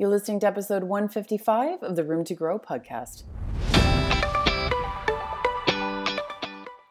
You're listening to episode 155 of the Room to Grow podcast.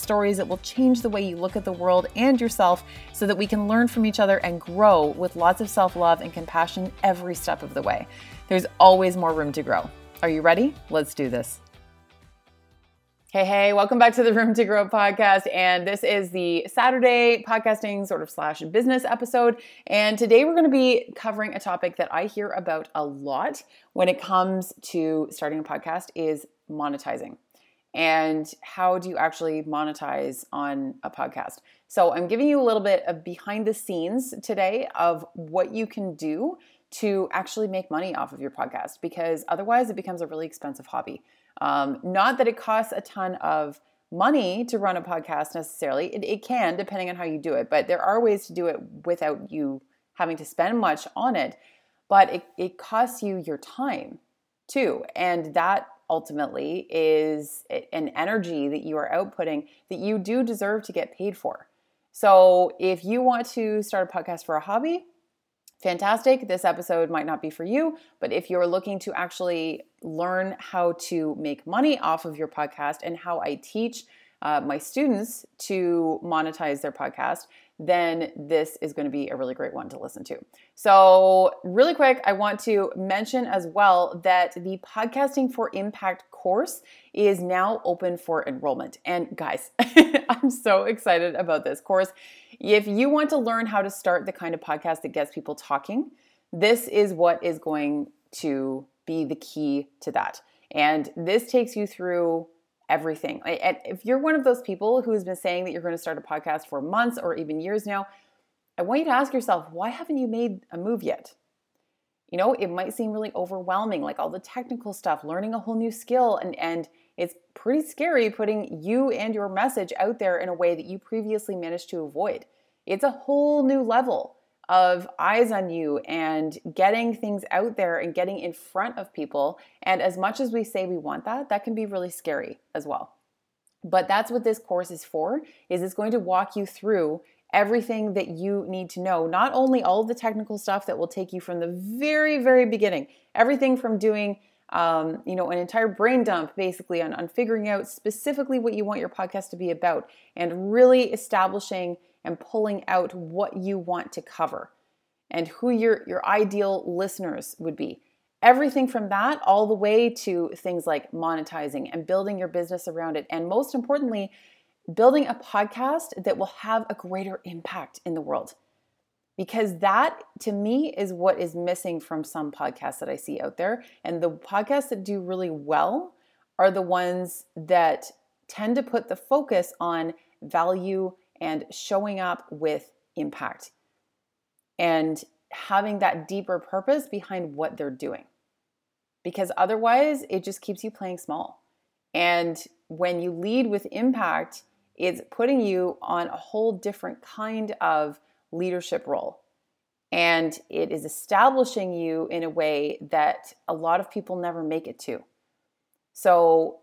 stories that will change the way you look at the world and yourself so that we can learn from each other and grow with lots of self love and compassion every step of the way. There's always more room to grow. Are you ready? Let's do this. Hey, hey, welcome back to the Room to Grow podcast. And this is the Saturday podcasting sort of slash business episode. And today we're going to be covering a topic that I hear about a lot when it comes to starting a podcast is monetizing and how do you actually monetize on a podcast. So, I'm giving you a little bit of behind the scenes today of what you can do to actually make money off of your podcast because otherwise it becomes a really expensive hobby. Um, not that it costs a ton of money to run a podcast necessarily, it, it can depending on how you do it, but there are ways to do it without you having to spend much on it. But it, it costs you your time too. And that ultimately is an energy that you are outputting that you do deserve to get paid for. So if you want to start a podcast for a hobby, fantastic. This episode might not be for you, but if you're looking to actually learn how to make money off of your podcast and how I teach uh, my students to monetize their podcast, then this is going to be a really great one to listen to. So, really quick, I want to mention as well that the Podcasting for Impact course is now open for enrollment. And guys, I'm so excited about this course. If you want to learn how to start the kind of podcast that gets people talking, this is what is going to be the key to that. And this takes you through everything. If you're one of those people who's been saying that you're going to start a podcast for months or even years now, I want you to ask yourself, why haven't you made a move yet? You know, it might seem really overwhelming, like all the technical stuff, learning a whole new skill, and, and it's pretty scary putting you and your message out there in a way that you previously managed to avoid. It's a whole new level of eyes on you and getting things out there and getting in front of people. And as much as we say we want that, that can be really scary as well. But that's what this course is for is it's going to walk you through everything that you need to know. Not only all of the technical stuff that will take you from the very very beginning, everything from doing um, you know, an entire brain dump basically on, on figuring out specifically what you want your podcast to be about and really establishing and pulling out what you want to cover and who your, your ideal listeners would be. Everything from that all the way to things like monetizing and building your business around it. And most importantly, building a podcast that will have a greater impact in the world. Because that to me is what is missing from some podcasts that I see out there. And the podcasts that do really well are the ones that tend to put the focus on value and showing up with impact and having that deeper purpose behind what they're doing. Because otherwise, it just keeps you playing small. And when you lead with impact, it's putting you on a whole different kind of leadership role. And it is establishing you in a way that a lot of people never make it to. So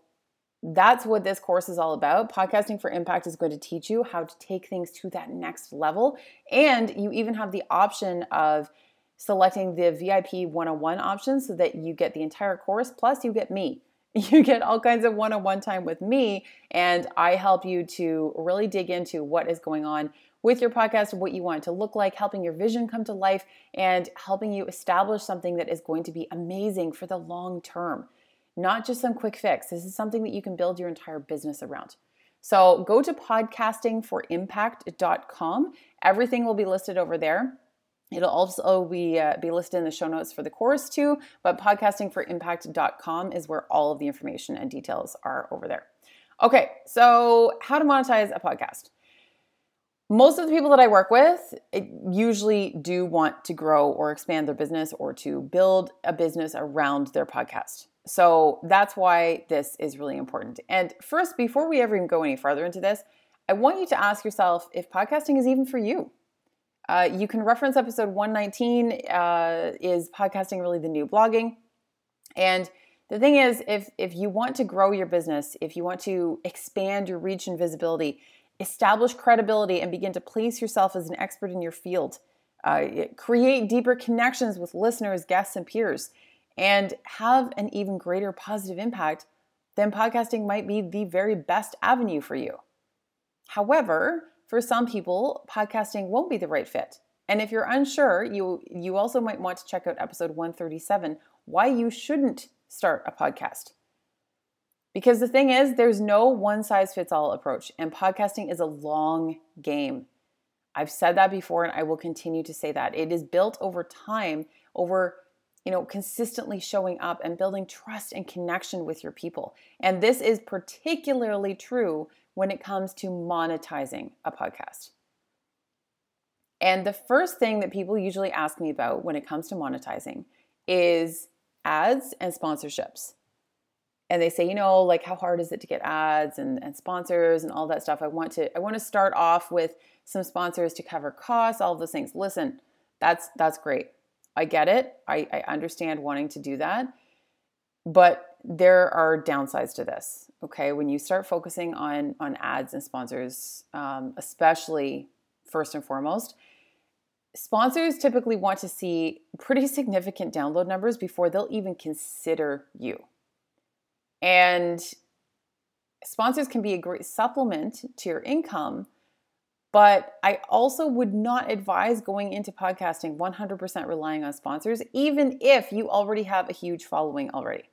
that's what this course is all about. Podcasting for Impact is going to teach you how to take things to that next level. And you even have the option of selecting the VIP 101 option so that you get the entire course, plus, you get me. You get all kinds of one on one time with me, and I help you to really dig into what is going on with your podcast, what you want it to look like, helping your vision come to life, and helping you establish something that is going to be amazing for the long term not just some quick fix. This is something that you can build your entire business around. So go to podcastingforimpact.com. Everything will be listed over there. It'll also be, uh, be listed in the show notes for the course too, but podcastingforimpact.com is where all of the information and details are over there. Okay, so how to monetize a podcast. Most of the people that I work with usually do want to grow or expand their business or to build a business around their podcast. So that's why this is really important. And first, before we ever even go any further into this, I want you to ask yourself if podcasting is even for you. Uh, you can reference episode 119 uh, is podcasting really the new blogging? And the thing is, if, if you want to grow your business, if you want to expand your reach and visibility, establish credibility, and begin to place yourself as an expert in your field, uh, create deeper connections with listeners, guests, and peers, and have an even greater positive impact, then podcasting might be the very best avenue for you. However, for some people, podcasting won't be the right fit. And if you're unsure, you you also might want to check out episode 137, why you shouldn't start a podcast. Because the thing is, there's no one size fits all approach, and podcasting is a long game. I've said that before and I will continue to say that. It is built over time, over you know, consistently showing up and building trust and connection with your people. And this is particularly true when it comes to monetizing a podcast. And the first thing that people usually ask me about when it comes to monetizing is ads and sponsorships. And they say, you know, like how hard is it to get ads and, and sponsors and all that stuff? I want to I want to start off with some sponsors to cover costs, all those things. Listen, that's that's great. I get it. I, I understand wanting to do that. But there are downsides to this. Okay. When you start focusing on, on ads and sponsors, um, especially first and foremost, sponsors typically want to see pretty significant download numbers before they'll even consider you. And sponsors can be a great supplement to your income but I also would not advise going into podcasting 100% relying on sponsors, even if you already have a huge following already.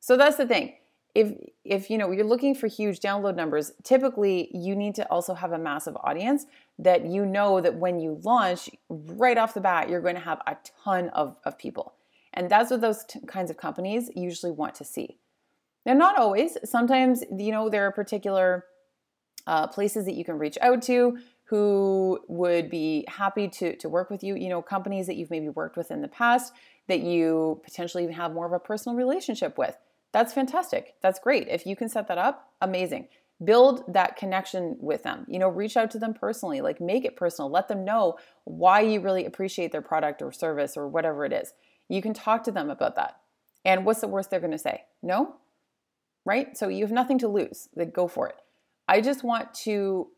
So that's the thing. If if you know you're looking for huge download numbers, typically you need to also have a massive audience that you know that when you launch right off the bat, you're going to have a ton of, of people. And that's what those t- kinds of companies usually want to see. Now, not always. Sometimes, you know, there are particular uh, places that you can reach out to who would be happy to, to work with you, you know, companies that you've maybe worked with in the past that you potentially have more of a personal relationship with. That's fantastic. That's great. If you can set that up, amazing. Build that connection with them. You know, reach out to them personally, like make it personal. Let them know why you really appreciate their product or service or whatever it is. You can talk to them about that. And what's the worst they're going to say? No? Right? So you have nothing to lose. Then go for it. I just want to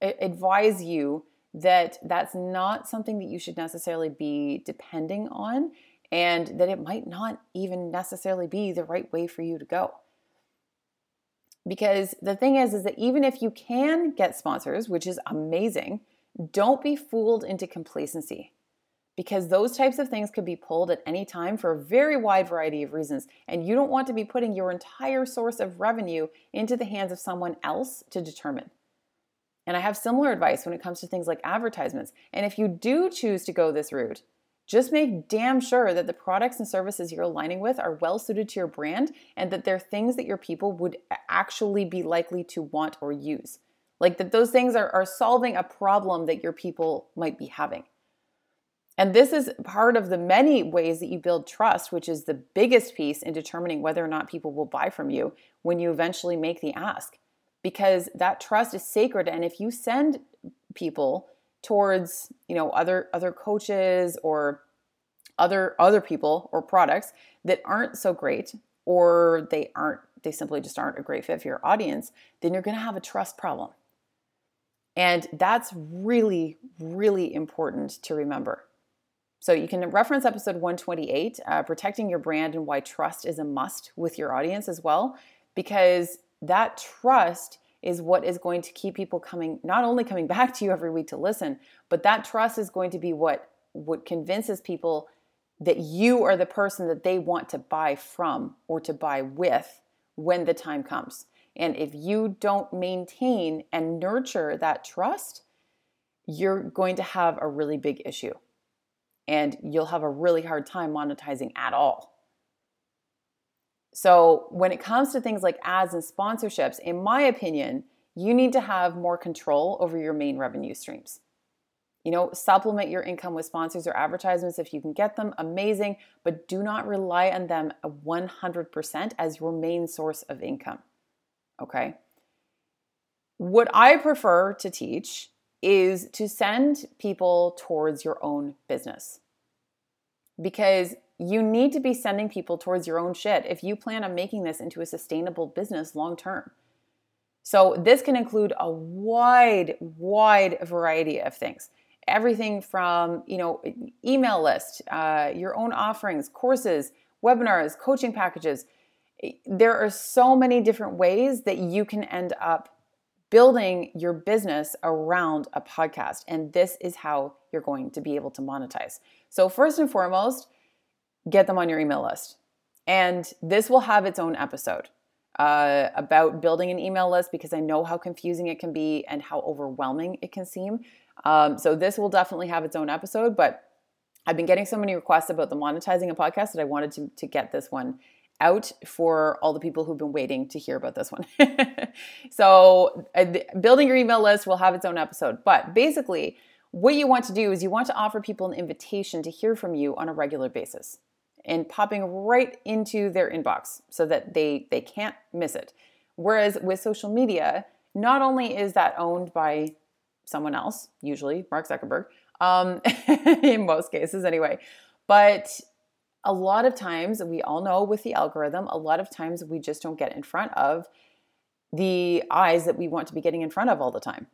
advise you that that's not something that you should necessarily be depending on and that it might not even necessarily be the right way for you to go because the thing is is that even if you can get sponsors which is amazing don't be fooled into complacency because those types of things could be pulled at any time for a very wide variety of reasons. And you don't want to be putting your entire source of revenue into the hands of someone else to determine. And I have similar advice when it comes to things like advertisements. And if you do choose to go this route, just make damn sure that the products and services you're aligning with are well suited to your brand and that they're things that your people would actually be likely to want or use. Like that those things are, are solving a problem that your people might be having. And this is part of the many ways that you build trust, which is the biggest piece in determining whether or not people will buy from you when you eventually make the ask. Because that trust is sacred. And if you send people towards, you know, other other coaches or other other people or products that aren't so great, or they aren't, they simply just aren't a great fit for your audience, then you're gonna have a trust problem. And that's really, really important to remember. So you can reference episode 128, uh, protecting your brand and why trust is a must with your audience as well, because that trust is what is going to keep people coming, not only coming back to you every week to listen, but that trust is going to be what what convinces people that you are the person that they want to buy from or to buy with when the time comes. And if you don't maintain and nurture that trust, you're going to have a really big issue and you'll have a really hard time monetizing at all. So, when it comes to things like ads and sponsorships, in my opinion, you need to have more control over your main revenue streams. You know, supplement your income with sponsors or advertisements if you can get them, amazing, but do not rely on them 100% as your main source of income. Okay? What I prefer to teach is to send people towards your own business. Because you need to be sending people towards your own shit if you plan on making this into a sustainable business long term. So, this can include a wide, wide variety of things. Everything from you know email list uh, your own offerings courses webinars coaching packages. There are so many different ways that you can end up building your business around a podcast and this is how you're going to be able to monetize so first and foremost get them on your email list and this will have its own episode uh, about building an email list because I know how confusing it can be and how overwhelming it can seem. Um, so this will definitely have its own episode, but I've been getting so many requests about the monetizing a podcast that I wanted to, to get this one out for all the people who've been waiting to hear about this one. so uh, building your email list will have its own episode, but basically what you want to do is you want to offer people an invitation to hear from you on a regular basis and popping right into their inbox so that they they can't miss it. Whereas with social media, not only is that owned by someone else, usually Mark Zuckerberg, um, in most cases anyway. But a lot of times, we all know with the algorithm, a lot of times we just don't get in front of the eyes that we want to be getting in front of all the time.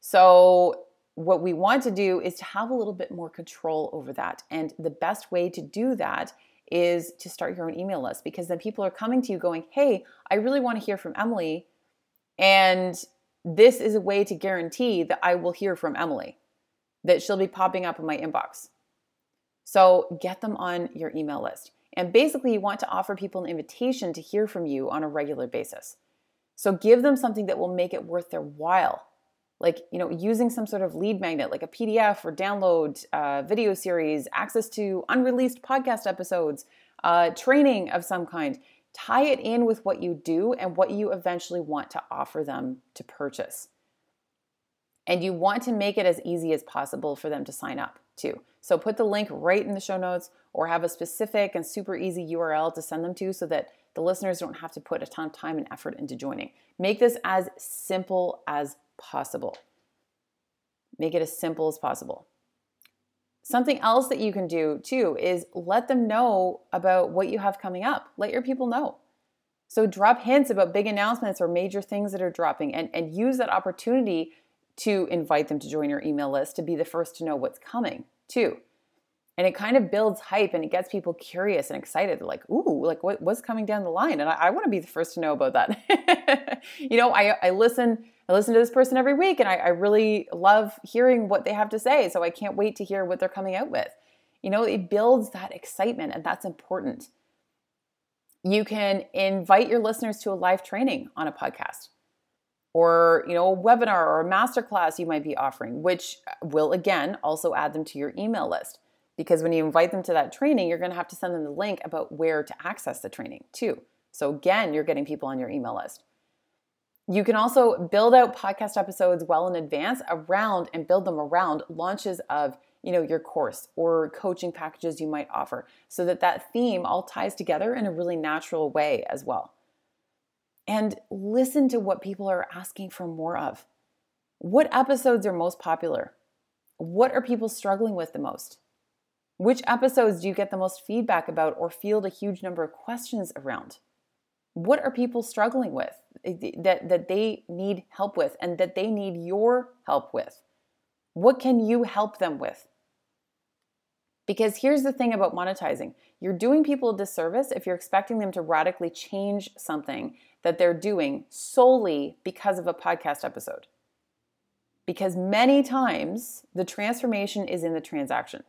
So, what we want to do is to have a little bit more control over that. And the best way to do that is to start your own email list because then people are coming to you going, Hey, I really want to hear from Emily. And this is a way to guarantee that I will hear from Emily, that she'll be popping up in my inbox. So get them on your email list. And basically, you want to offer people an invitation to hear from you on a regular basis. So give them something that will make it worth their while. Like, you know, using some sort of lead magnet, like a PDF or download uh, video series, access to unreleased podcast episodes, uh, training of some kind tie it in with what you do and what you eventually want to offer them to purchase. And you want to make it as easy as possible for them to sign up So put the link right in the show notes or have a specific and super easy URL to send them to so that the listeners don't have to put a ton of time and effort into joining. Make this as simple as possible. Make it as simple as possible. Something else that you can do too is let them know about what you have coming up. Let your people know. So drop hints about big announcements or major things that are dropping and, and use that opportunity to invite them to join your email list to be the first to know what's coming too. And it kind of builds hype and it gets people curious and excited. They're like, ooh, like what, what's coming down the line? And I, I want to be the first to know about that. you know, I, I listen I listen to this person every week and I, I really love hearing what they have to say. So I can't wait to hear what they're coming out with. You know, it builds that excitement and that's important. You can invite your listeners to a live training on a podcast or, you know, a webinar or a masterclass you might be offering, which will again also add them to your email list. Because when you invite them to that training, you're going to have to send them the link about where to access the training too. So again, you're getting people on your email list. You can also build out podcast episodes well in advance around and build them around launches of you know your course or coaching packages you might offer so that that theme all ties together in a really natural way as well. And listen to what people are asking for more of. What episodes are most popular? What are people struggling with the most? Which episodes do you get the most feedback about or field a huge number of questions around? What are people struggling with eh, that, that they need help with and that they need your help with? What can you help them with? Because here's the thing about monetizing you're doing people a disservice if you're expecting them to radically change something that they're doing solely because of a podcast episode. Because many times the transformation is in the transaction.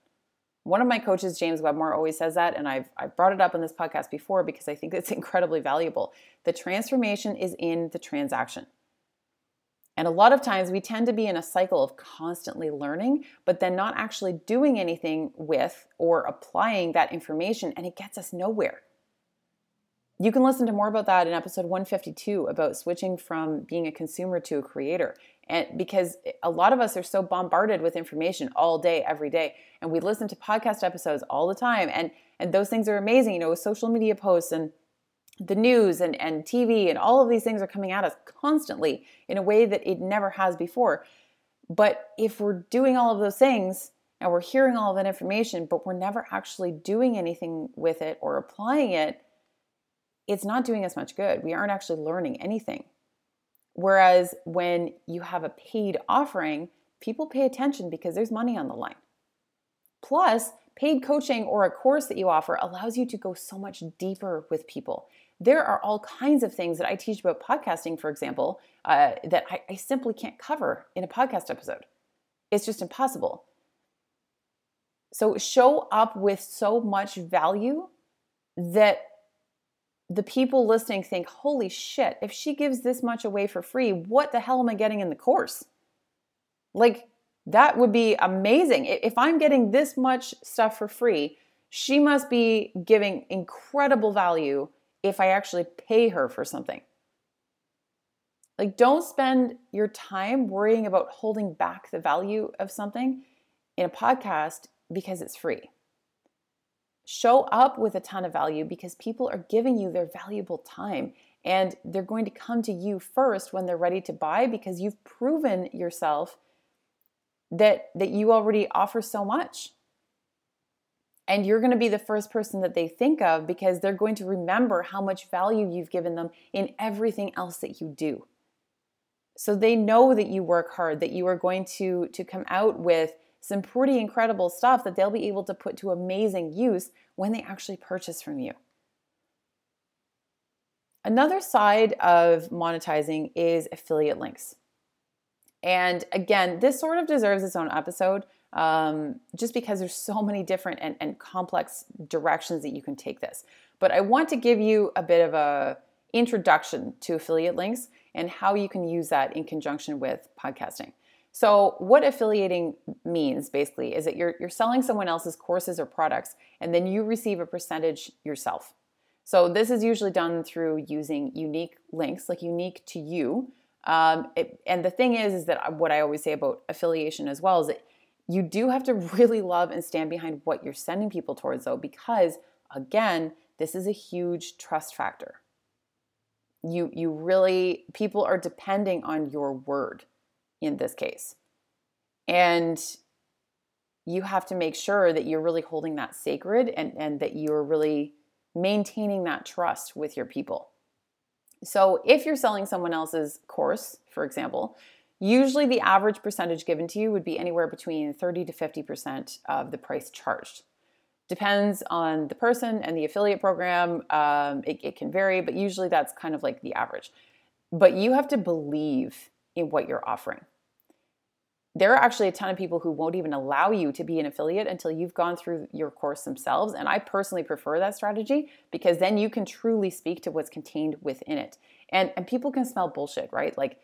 One of my coaches, James Wedmore, always says that, and I've, I've brought it up in this podcast before because I think it's incredibly valuable. The transformation is in the transaction. And a lot of times we tend to be in a cycle of constantly learning, but then not actually doing anything with or applying that information, and it gets us nowhere. You can listen to more about that in episode 152 about switching from being a consumer to a creator. And because a lot of us are so bombarded with information all day, every day, and we listen to podcast episodes all the time, and and those things are amazing. You know, with social media posts and the news and, and TV and all of these things are coming at us constantly in a way that it never has before. But if we're doing all of those things and we're hearing all of that information, but we're never actually doing anything with it or applying it, it's not doing us much good. We aren't actually learning anything. Whereas when you have a paid offering, people pay attention because there's money on the line. Plus, paid coaching or a course that you offer allows you to go so much deeper with people. There are all kinds of things that I teach about podcasting, for example, uh, that I, I simply can't cover in a podcast episode. It's just impossible. So show up with so much value that the people listening think, holy shit, if she gives this much away for free, what the hell am I getting in the course? Like, that would be amazing. If I'm getting this much stuff for free, she must be giving incredible value if I actually pay her for something. Like, don't spend your time worrying about holding back the value of something in a podcast because it's free. Show up with a ton of value because people are giving you their valuable time and they're going to come to you first when they're ready to buy because you've proven yourself that that you already offer so much and you're going to be the first person that they think of because they're going to remember how much value you've given them in everything else that you do. So they know that you work hard that you are going to to come out with some pretty incredible stuff that they'll be able to put to amazing use when they actually purchase from you. Another side of monetizing is affiliate links. And again, this sort of deserves its own episode um, just because there's so many different and, and complex directions that you can take this. But I want to give you a bit of a introduction to affiliate links and how you can use that in conjunction with podcasting. So, what affiliating means basically is that you're, you're selling someone else's courses or products and then you receive a percentage yourself. So, this is usually done through using unique links, like unique to you, um, it, and the thing is, is that what I always say about affiliation as well is that you do have to really love and stand behind what you're sending people towards, though, because again, this is a huge trust factor. You you really people are depending on your word in this case, and you have to make sure that you're really holding that sacred and and that you're really maintaining that trust with your people. So if you're selling someone else's course, for example, usually the average percentage given to you would be anywhere between 30 to 50% of the price charged. Depends on the person and the affiliate program. Um, it, it can vary, but usually that's kind of like the average. But you have to believe in what you're offering there are actually a ton of people who won't even allow you to be an affiliate until you've gone through your course themselves. And I personally prefer that strategy because then you can truly speak to what's contained within it. And, and people can smell bullshit, right? Like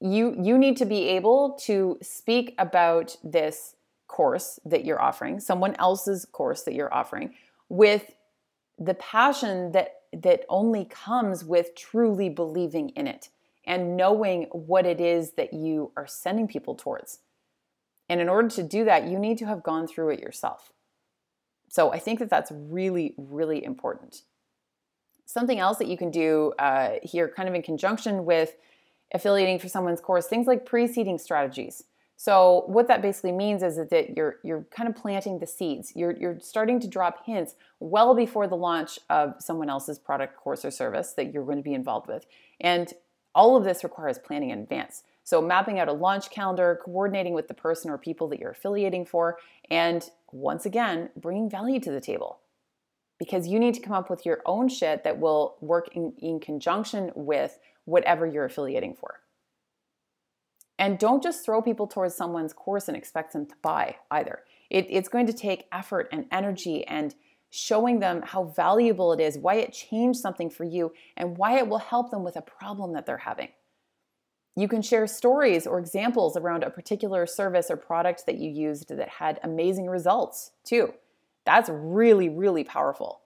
you you need to be able to speak about this course that you're offering, someone else's course that you're offering, with the passion that that only comes with truly believing in it and knowing what it is that you are sending people towards. And in order to do that, you need to have gone through it yourself. So I think that that's really, really important. Something else that you can do uh, here, kind of in conjunction with affiliating for someone's course, things like pre-seeding strategies. So what that basically means is that you're you're kind of planting the seeds. You're you're starting to drop hints well before the launch of someone else's product, course, or service that you're going to be involved with. And all of this requires planning in advance. So, mapping out a launch calendar, coordinating with the person or people that you're affiliating for, and once again, bringing value to the table. Because you need to come up with your own shit that will work in, in conjunction with whatever you're affiliating for. And don't just throw people towards someone's course and expect them to buy either. It, it's going to take effort and energy and showing them how valuable it is, why it changed something for you, and why it will help them with a problem that they're having. You can share stories or examples around a particular service or product that you used that had amazing results too. That's really, really powerful.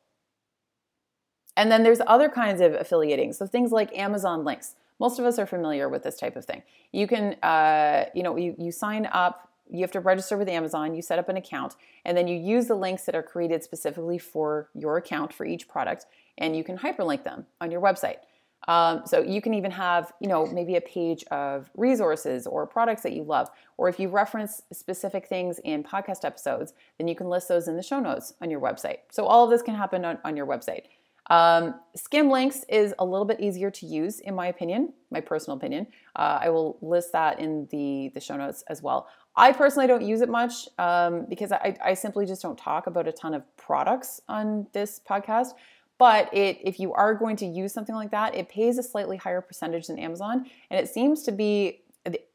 And then there's other kinds of affiliating. So things like Amazon links. Most of us are familiar with this type of thing. You can, uh, you know, you, you sign up, you have to register with Amazon, you set up an account, and then you use the links that are created specifically for your account for each product, and you can hyperlink them on your website. Um, so you can even have, you know, maybe a page of resources or products that you love. Or if you reference specific things in podcast episodes, then you can list those in the show notes on your website. So all of this can happen on, on your website. Um, Skimlinks is a little bit easier to use, in my opinion, my personal opinion. Uh, I will list that in the, the show notes as well. I personally don't use it much um, because I, I simply just don't talk about a ton of products on this podcast. But it, if you are going to use something like that, it pays a slightly higher percentage than Amazon, and it seems to be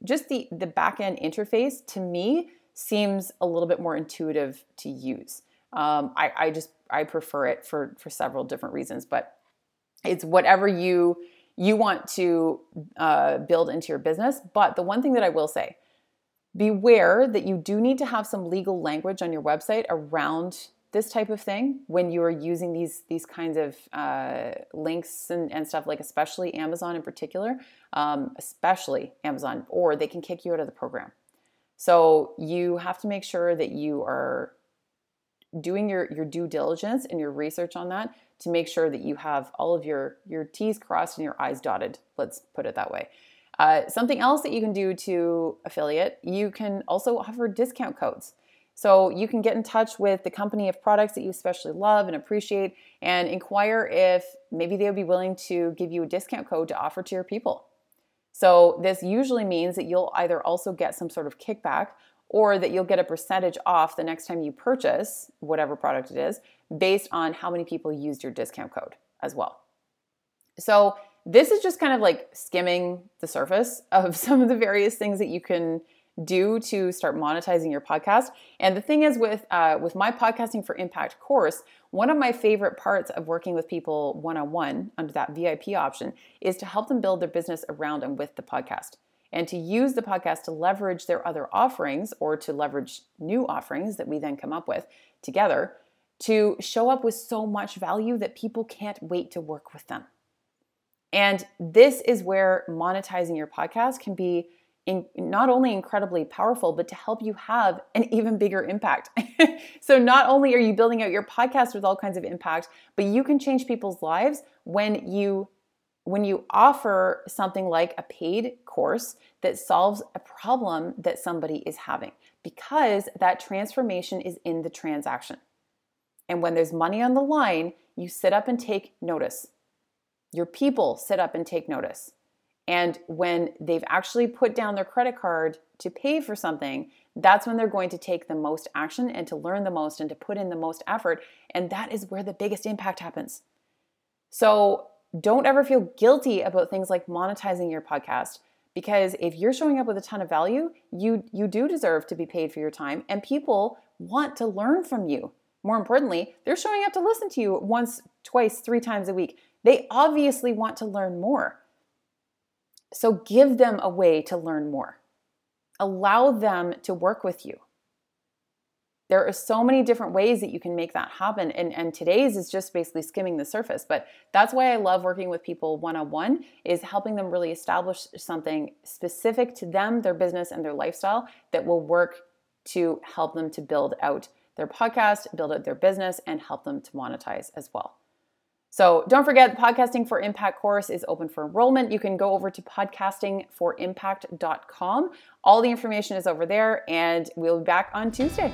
just the the back end interface to me seems a little bit more intuitive to use. Um, I, I just I prefer it for for several different reasons, but it's whatever you you want to uh, build into your business. But the one thing that I will say, beware that you do need to have some legal language on your website around this type of thing when you are using these these kinds of uh, links and, and stuff like especially amazon in particular um, especially amazon or they can kick you out of the program so you have to make sure that you are doing your, your due diligence and your research on that to make sure that you have all of your your t's crossed and your i's dotted let's put it that way uh, something else that you can do to affiliate you can also offer discount codes so you can get in touch with the company of products that you especially love and appreciate and inquire if maybe they would be willing to give you a discount code to offer to your people. So this usually means that you'll either also get some sort of kickback or that you'll get a percentage off the next time you purchase whatever product it is based on how many people used your discount code as well. So this is just kind of like skimming the surface of some of the various things that you can do to start monetizing your podcast. And the thing is, with uh, with my podcasting for impact course, one of my favorite parts of working with people one on one under that VIP option is to help them build their business around and with the podcast, and to use the podcast to leverage their other offerings or to leverage new offerings that we then come up with together to show up with so much value that people can't wait to work with them. And this is where monetizing your podcast can be in, not only incredibly powerful, but to help you have an even bigger impact. so, not only are you building out your podcast with all kinds of impact, but you can change people's lives when you when you offer something like a paid course that solves a problem that somebody is having because that transformation is in the transaction. And when there's money on the line, you sit up and take notice. Your people sit up and take notice. And when they've actually put down their credit card to pay for something, that's when they're going to take the most action and to learn the most and to put in the most effort. And that is where the biggest impact happens. So don't ever feel guilty about things like monetizing your podcast because if you're showing up with a ton of value, you you do deserve to be paid for your time and people want to learn from you. More importantly, they're showing up to listen to you once, twice, three times a week. They obviously want to learn more. So give them a way to learn more. Allow them to work with you. There are so many different ways that you can make that happen. And, and today's is just basically skimming the surface. But that's why I love working with people one on one, is helping them really establish something specific to them, their business, and their lifestyle that will work to help them to build out their podcast, build out their business, and help them to monetize as well. So don't forget, the Podcasting for Impact course is open for enrollment. You can go over to podcastingforimpact.com. All the information is over there, and we'll be back on Tuesday.